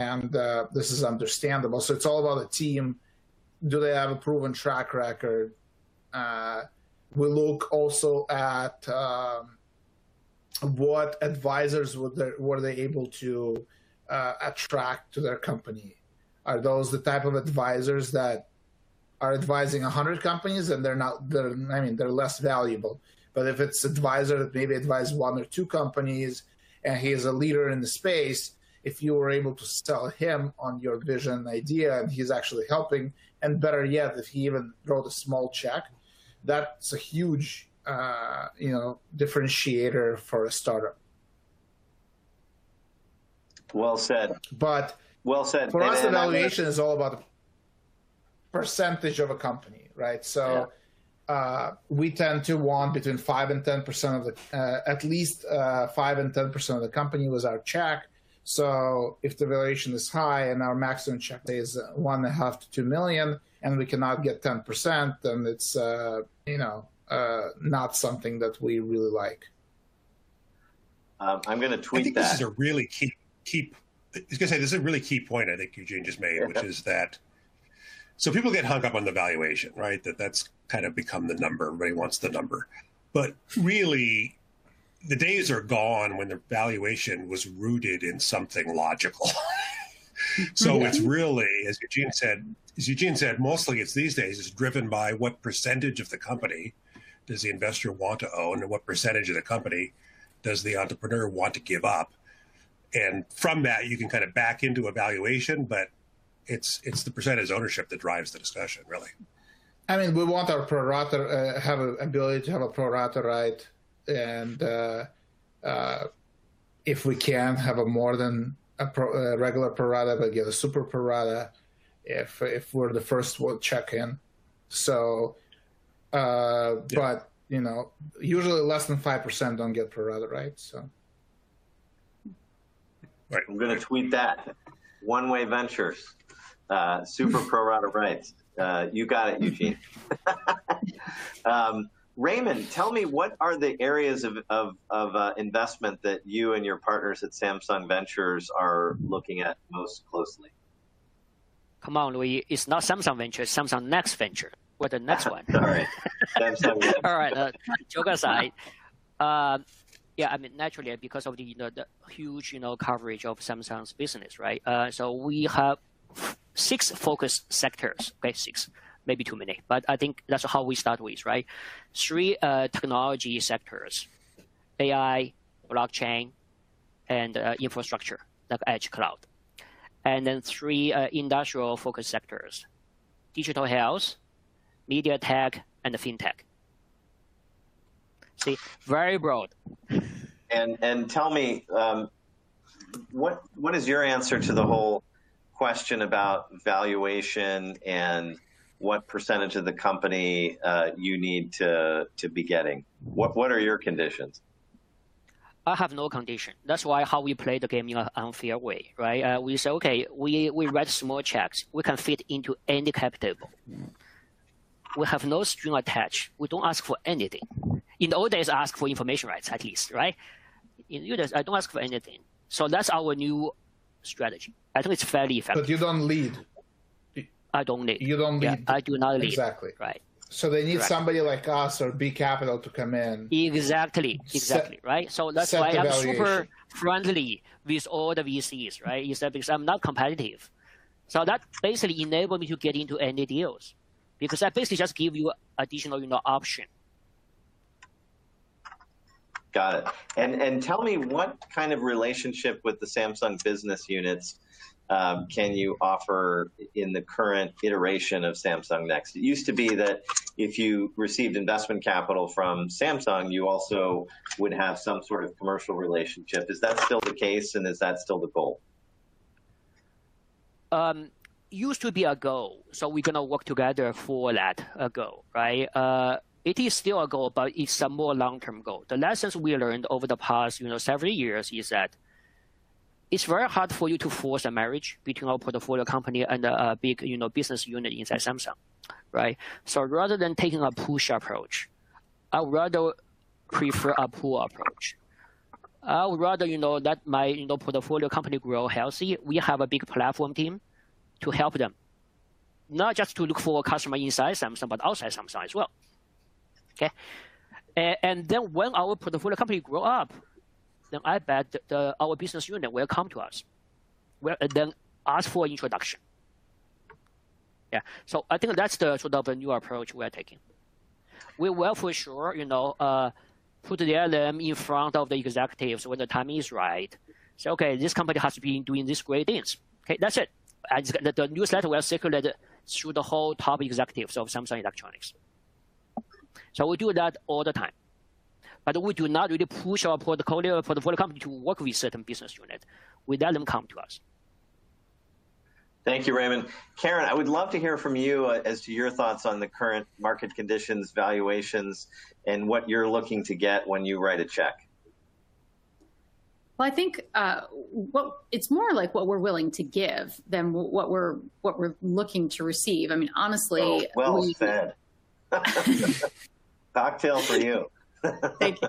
and uh, this is understandable. So it's all about the team. Do they have a proven track record? Uh, we look also at um, what advisors were they, were they able to uh, attract to their company. Are those the type of advisors that are advising 100 companies and they're not they're i mean they're less valuable but if it's advisor that maybe advised one or two companies and he is a leader in the space if you were able to sell him on your vision idea and he's actually helping and better yet if he even wrote a small check that's a huge uh, you know differentiator for a startup well said but well said for and, us evaluation is all about percentage of a company, right? So yeah. uh, we tend to want between five and ten percent of the, uh, at least uh, five and ten percent of the company was our check. So if the valuation is high and our maximum check is one and a half to two million, and we cannot get ten percent, then it's uh, you know uh, not something that we really like. Um, I'm going to tweet I think that. This is a really key key. I was going to say this is a really key point. I think Eugene just made, which is that so people get hung up on the valuation, right? That that's kind of become the number. Everybody wants the number. But really, the days are gone when the valuation was rooted in something logical. so yeah. it's really, as Eugene said, as Eugene said, mostly it's these days is driven by what percentage of the company does the investor want to own and what percentage of the company does the entrepreneur want to give up. And from that, you can kind of back into a valuation, but it's it's the percentage ownership that drives the discussion, really. I mean, we want our pro rata uh, have an ability to have a pro rata right, and uh, uh, if we can have a more than a, pro, a regular pro rata, but get a super pro rata if if we're the first one check in. So, uh, yeah. but you know, usually less than five percent don't get parada, rata right. So, right. I'm going to tweet that. OneWay Ventures. Uh, super pro rata rights. Uh, you got it, Eugene. um, Raymond, tell me what are the areas of, of, of uh, investment that you and your partners at Samsung Ventures are looking at most closely? Come on, Louis. It's not Samsung Ventures, Samsung Next Venture. What the next one? Sorry. Samsung. All right. Uh, joke aside. Uh, yeah, I mean, naturally, because of the, you know, the huge, you know, coverage of Samsung's business, right? Uh, so we have six focus sectors. Okay, six, maybe too many, but I think that's how we start with, right? Three uh, technology sectors: AI, blockchain, and uh, infrastructure, like edge cloud. And then three uh, industrial focus sectors: digital health, media tech, and fintech. See, very broad. And and tell me, um, what what is your answer to the whole question about valuation and what percentage of the company uh, you need to to be getting. What what are your conditions? I have no condition. That's why how we play the game in an unfair way, right? Uh, we say, okay, we, we write small checks. We can fit into any cap table. We have no string attached. We don't ask for anything. In the old days, I ask for information rights at least, right? In new days, I don't ask for anything. So that's our new strategy. I think it's fairly effective. But you don't lead. I don't need. You don't lead. Yeah, I do not lead. Exactly. Right. So they need Correct. somebody like us or B Capital to come in. Exactly. Exactly. Set, right. So that's why I'm super friendly with all the VCs. Right. Is that because I'm not competitive. So that basically enable me to get into any deals, because I basically just give you additional, you know, option Got it. And and tell me what kind of relationship with the Samsung business units um, can you offer in the current iteration of Samsung Next? It used to be that if you received investment capital from Samsung, you also would have some sort of commercial relationship. Is that still the case, and is that still the goal? Um, used to be a goal, so we're gonna work together for that a goal, right? Uh, it is still a goal, but it's a more long-term goal. The lessons we learned over the past, you know, several years is that it's very hard for you to force a marriage between our portfolio company and a, big, you know, business unit inside Samsung, right? So rather than taking a push approach, I would rather prefer a pull approach. I would rather, you know, that my, you know, portfolio company grow healthy. We have a big platform team to help them, not just to look for a customer inside Samsung, but outside Samsung as well. Okay, and, and then when our portfolio company grow up, then I bet the, the, our business unit will come to us, will then ask for introduction. Yeah, so I think that's the sort of a new approach we're taking. We will for sure, you know, uh, put the LM in front of the executives when the time is right. Say, okay, this company has been doing these great things. Okay, that's it. And the, the newsletter will circulate through the whole top executives of Samsung Electronics. So we do that all the time. But we do not really push our portfolio, portfolio company to work with certain business unit. We let them come to us. Thank you, Raymond. Karen, I would love to hear from you uh, as to your thoughts on the current market conditions, valuations, and what you're looking to get when you write a check. Well, I think uh, what it's more like what we're willing to give than what we're what we're looking to receive. I mean, honestly, oh, well we, said. Cocktail for you. Thank you.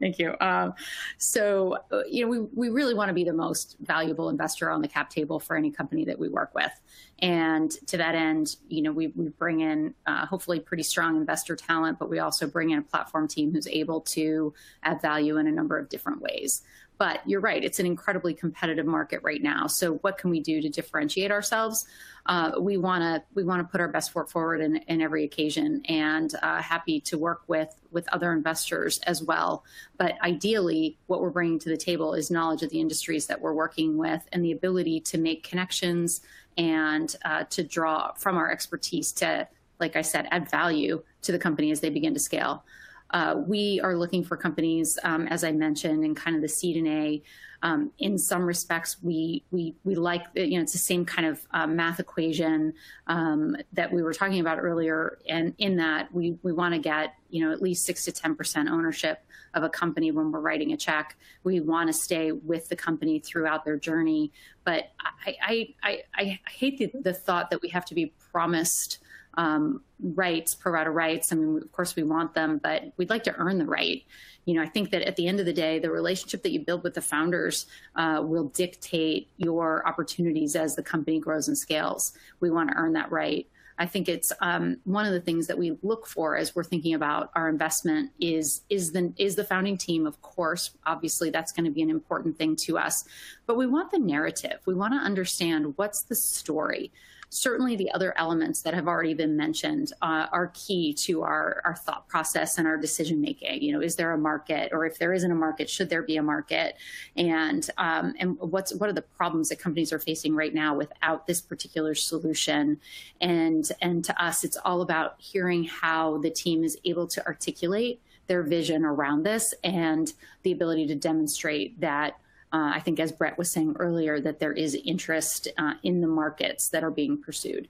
Thank you. Um, so, uh, you know, we, we really want to be the most valuable investor on the cap table for any company that we work with. And to that end, you know, we, we bring in uh, hopefully pretty strong investor talent, but we also bring in a platform team who's able to add value in a number of different ways. But you're right, it's an incredibly competitive market right now. So what can we do to differentiate ourselves? Uh, we want to we want to put our best foot forward in, in every occasion, and uh, happy to work with with other investors as well. But ideally, what we're bringing to the table is knowledge of the industries that we're working with, and the ability to make connections and uh, to draw from our expertise to, like I said, add value to the company as they begin to scale. Uh, we are looking for companies, um, as I mentioned, in kind of the seed and A. Um, in some respects, we we we like you know it's the same kind of uh, math equation um, that we were talking about earlier, and in that we we want to get you know at least six to ten percent ownership of a company when we're writing a check. We want to stay with the company throughout their journey, but I I I, I hate the, the thought that we have to be promised um, rights, pro rata rights. I mean, of course, we want them, but we'd like to earn the right. You know, I think that at the end of the day, the relationship that you build with the founders uh, will dictate your opportunities as the company grows and scales. We want to earn that right. I think it's um, one of the things that we look for as we're thinking about our investment is is the is the founding team. Of course, obviously that's going to be an important thing to us, but we want the narrative. We want to understand what's the story certainly the other elements that have already been mentioned uh, are key to our, our thought process and our decision making. You know, is there a market, or if there isn't a market, should there be a market? And um, and what's what are the problems that companies are facing right now without this particular solution? And and to us, it's all about hearing how the team is able to articulate their vision around this and the ability to demonstrate that uh, I think, as Bret was saying earlier, that there is interest uh, in the markets that are being pursued.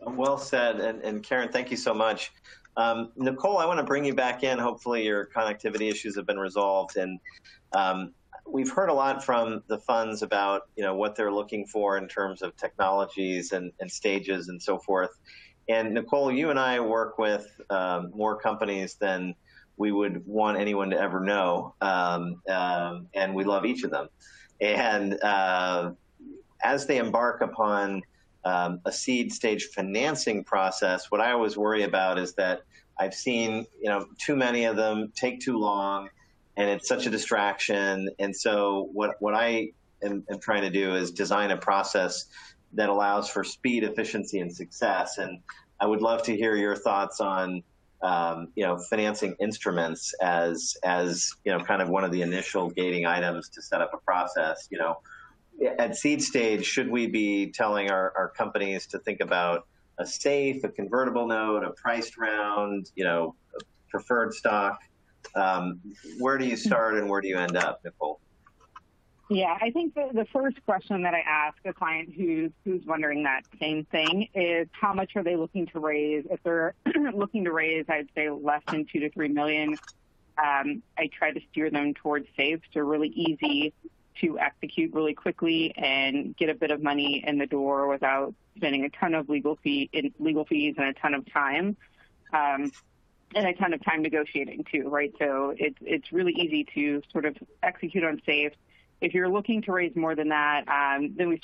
Well said. And, and Karen, thank you so much. Um, Nicole, I want to bring you back in. Hopefully, your connectivity issues have been resolved. And um, we've heard a lot from the funds about you know what they're looking for in terms of technologies and, and stages and so forth. And Nicole, you and I work with um, more companies than we would want anyone to ever know. Um, um, and we love each of them. And uh, as they embark upon um, a seed stage financing process, what I always worry about is that I've seen, you know, too many of them take too long, and it's such a distraction. And so, what what I am, am trying to do is design a process that allows for speed, efficiency, and success. And I would love to hear your thoughts on um, you know, financing instruments as as you know, kind of one of the initial gating items to set up a process. You know, at seed stage, should we be telling our, our companies to think about a safe, a convertible note, a priced round, you know, preferred stock? Um, where do you start and where do you end up, Nicole? Yeah, I think the, the first question that I ask a client who's who's wondering that same thing is how much are they looking to raise? If they're looking to raise, I'd say less than two to three million. Um, I try to steer them towards safes. They're really easy to execute really quickly and get a bit of money in the door without spending a ton of legal fee in legal fees and a ton of time. Um, and a ton of time negotiating too, right? So it's it's really easy to sort of execute on safe. If you're looking to raise more than that, um, then we